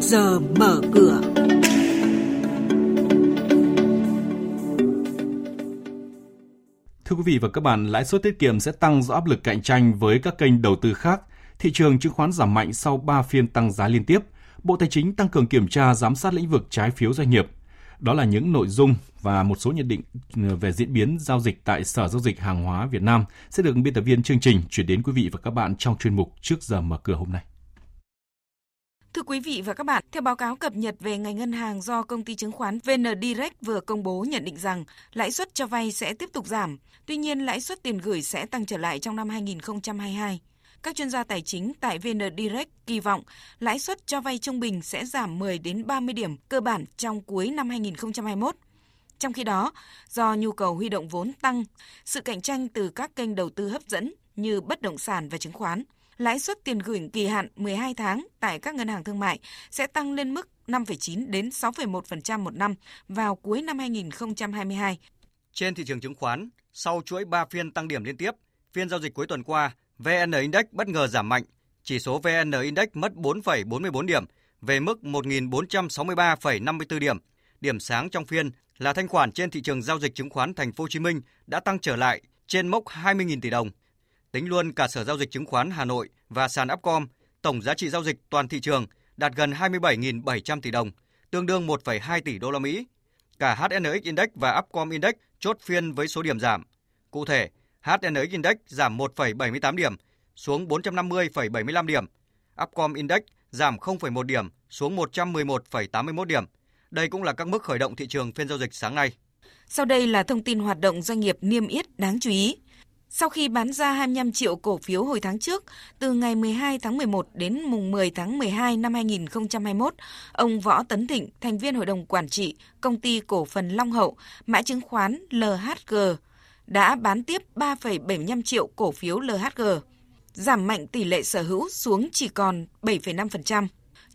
giờ mở cửa. Thưa quý vị và các bạn, lãi suất tiết kiệm sẽ tăng do áp lực cạnh tranh với các kênh đầu tư khác. Thị trường chứng khoán giảm mạnh sau 3 phiên tăng giá liên tiếp. Bộ Tài chính tăng cường kiểm tra giám sát lĩnh vực trái phiếu doanh nghiệp. Đó là những nội dung và một số nhận định ờ, về diễn biến giao dịch tại Sở Giao dịch Hàng hóa Việt Nam sẽ được biên tập viên chương trình chuyển đến quý vị và các bạn trong chuyên mục Trước giờ mở cửa hôm nay. Thưa quý vị và các bạn, theo báo cáo cập nhật về ngành ngân hàng do công ty chứng khoán VN Direct vừa công bố nhận định rằng lãi suất cho vay sẽ tiếp tục giảm, tuy nhiên lãi suất tiền gửi sẽ tăng trở lại trong năm 2022. Các chuyên gia tài chính tại VN Direct kỳ vọng lãi suất cho vay trung bình sẽ giảm 10 đến 30 điểm cơ bản trong cuối năm 2021. Trong khi đó, do nhu cầu huy động vốn tăng, sự cạnh tranh từ các kênh đầu tư hấp dẫn như bất động sản và chứng khoán, lãi suất tiền gửi kỳ hạn 12 tháng tại các ngân hàng thương mại sẽ tăng lên mức 5,9 đến 6,1% một năm vào cuối năm 2022. Trên thị trường chứng khoán, sau chuỗi 3 phiên tăng điểm liên tiếp, phiên giao dịch cuối tuần qua, VN Index bất ngờ giảm mạnh, chỉ số VN Index mất 4,44 điểm về mức 1.463,54 điểm. Điểm sáng trong phiên là thanh khoản trên thị trường giao dịch chứng khoán Thành phố Hồ Chí Minh đã tăng trở lại trên mốc 20.000 tỷ đồng. Tính luôn cả Sở giao dịch chứng khoán Hà Nội và sàn Upcom, tổng giá trị giao dịch toàn thị trường đạt gần 27.700 tỷ đồng, tương đương 1,2 tỷ đô la Mỹ. Cả HNX Index và Upcom Index chốt phiên với số điểm giảm. Cụ thể, HNX Index giảm 1,78 điểm xuống 450,75 điểm. Upcom Index giảm 0,1 điểm xuống 111,81 điểm. Đây cũng là các mức khởi động thị trường phiên giao dịch sáng nay. Sau đây là thông tin hoạt động doanh nghiệp niêm yết đáng chú ý. Sau khi bán ra 25 triệu cổ phiếu hồi tháng trước, từ ngày 12 tháng 11 đến mùng 10 tháng 12 năm 2021, ông Võ Tấn Thịnh, thành viên hội đồng quản trị công ty cổ phần Long Hậu, mã chứng khoán LHG, đã bán tiếp 3,75 triệu cổ phiếu LHG, giảm mạnh tỷ lệ sở hữu xuống chỉ còn 7,5%.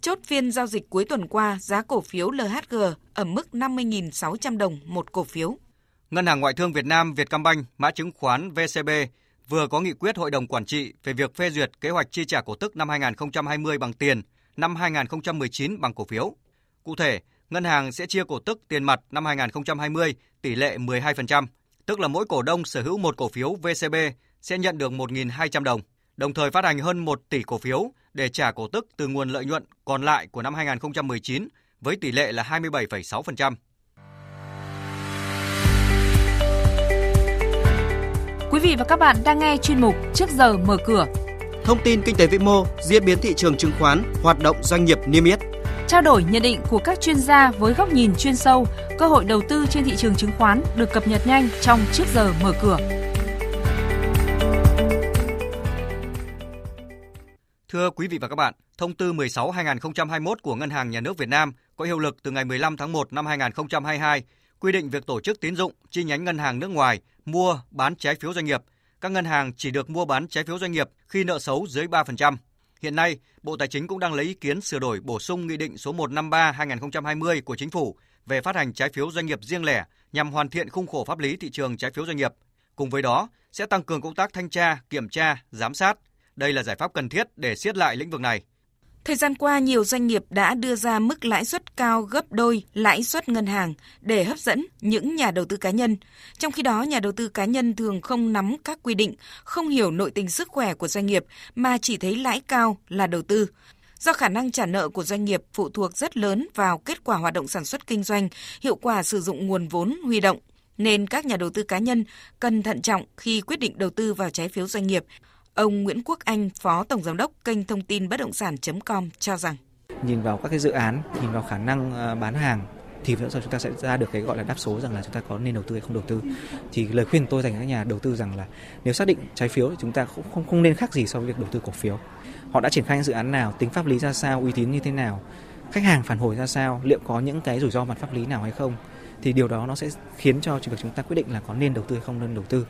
Chốt phiên giao dịch cuối tuần qua, giá cổ phiếu LHG ở mức 50.600 đồng một cổ phiếu. Ngân hàng Ngoại thương Việt Nam Vietcombank, mã chứng khoán VCB vừa có nghị quyết Hội đồng Quản trị về việc phê duyệt kế hoạch chi trả cổ tức năm 2020 bằng tiền, năm 2019 bằng cổ phiếu. Cụ thể, ngân hàng sẽ chia cổ tức tiền mặt năm 2020 tỷ lệ 12%, tức là mỗi cổ đông sở hữu một cổ phiếu VCB sẽ nhận được 1.200 đồng, đồng thời phát hành hơn 1 tỷ cổ phiếu để trả cổ tức từ nguồn lợi nhuận còn lại của năm 2019 với tỷ lệ là 27,6%. Vị và các bạn đang nghe chuyên mục Trước giờ mở cửa. Thông tin kinh tế vĩ mô, diễn biến thị trường chứng khoán, hoạt động doanh nghiệp niêm yết. Trao đổi nhận định của các chuyên gia với góc nhìn chuyên sâu, cơ hội đầu tư trên thị trường chứng khoán được cập nhật nhanh trong Trước giờ mở cửa. Thưa quý vị và các bạn, thông tư 16/2021 của Ngân hàng Nhà nước Việt Nam có hiệu lực từ ngày 15 tháng 1 năm 2022 quy định việc tổ chức tín dụng chi nhánh ngân hàng nước ngoài mua, bán trái phiếu doanh nghiệp. Các ngân hàng chỉ được mua bán trái phiếu doanh nghiệp khi nợ xấu dưới 3%. Hiện nay, Bộ Tài chính cũng đang lấy ý kiến sửa đổi bổ sung Nghị định số 153/2020 của Chính phủ về phát hành trái phiếu doanh nghiệp riêng lẻ nhằm hoàn thiện khung khổ pháp lý thị trường trái phiếu doanh nghiệp. Cùng với đó, sẽ tăng cường công tác thanh tra, kiểm tra, giám sát. Đây là giải pháp cần thiết để siết lại lĩnh vực này. Thời gian qua, nhiều doanh nghiệp đã đưa ra mức lãi suất cao gấp đôi lãi suất ngân hàng để hấp dẫn những nhà đầu tư cá nhân. Trong khi đó, nhà đầu tư cá nhân thường không nắm các quy định, không hiểu nội tình sức khỏe của doanh nghiệp mà chỉ thấy lãi cao là đầu tư. Do khả năng trả nợ của doanh nghiệp phụ thuộc rất lớn vào kết quả hoạt động sản xuất kinh doanh, hiệu quả sử dụng nguồn vốn huy động, nên các nhà đầu tư cá nhân cần thận trọng khi quyết định đầu tư vào trái phiếu doanh nghiệp Ông Nguyễn Quốc Anh, Phó Tổng Giám đốc kênh thông tin bất động sản.com cho rằng Nhìn vào các cái dự án, nhìn vào khả năng ờ, bán hàng thì rõ ràng chúng ta sẽ ra được cái gọi là đáp số rằng là chúng ta có nên đầu tư hay không đầu tư. Thì lời khuyên tôi dành cho các nhà đầu tư rằng là nếu xác định trái phiếu thì chúng ta không không, không nên khác gì so với việc đầu tư cổ phiếu. Họ đã triển khai những dự án nào, tính pháp lý ra sao, uy tín như thế nào, khách hàng phản hồi ra sao, liệu có những cái rủi ro mặt pháp lý nào hay không thì điều đó nó sẽ khiến cho việc chúng ta quyết định là có nên đầu tư hay không nên đầu tư.